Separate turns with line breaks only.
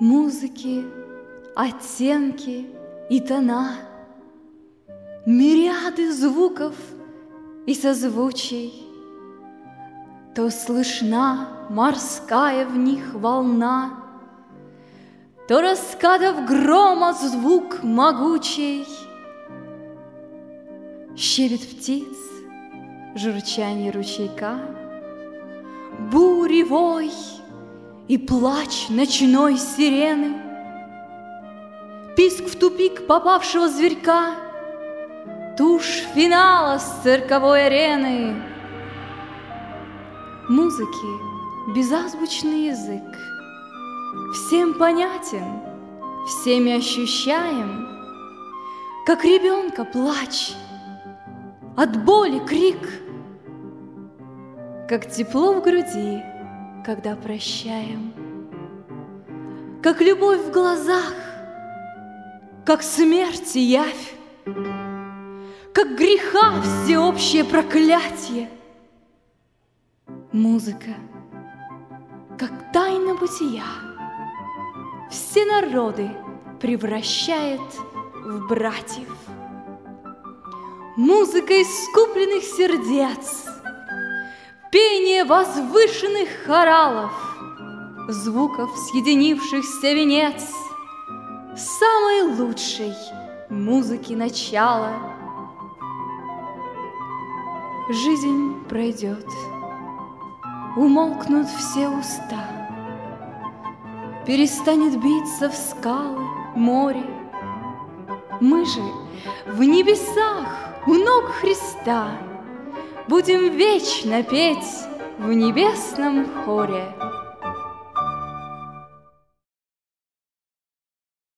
Музыки, оттенки и тона, Мириады звуков и созвучий, То слышна морская в них волна, То раскатов грома звук могучий, Щебет птиц, журчание ручейка, Буревой и плач ночной сирены, Писк в тупик попавшего зверька, Тушь финала с цирковой арены. Музыки безазбучный язык, Всем понятен, всеми ощущаем, Как ребенка плач, от боли крик, Как тепло в груди, когда прощаем, Как любовь в глазах, как смерть и явь, как греха всеобщее проклятие. Музыка, как тайна бытия, все народы превращает в братьев. Музыка искупленных сердец, пение возвышенных хоралов, звуков съединившихся венец, самой лучшей музыки начала. Жизнь пройдет, умолкнут все уста, Перестанет биться в скалы море. Мы же в небесах у ног Христа Будем вечно петь в небесном хоре.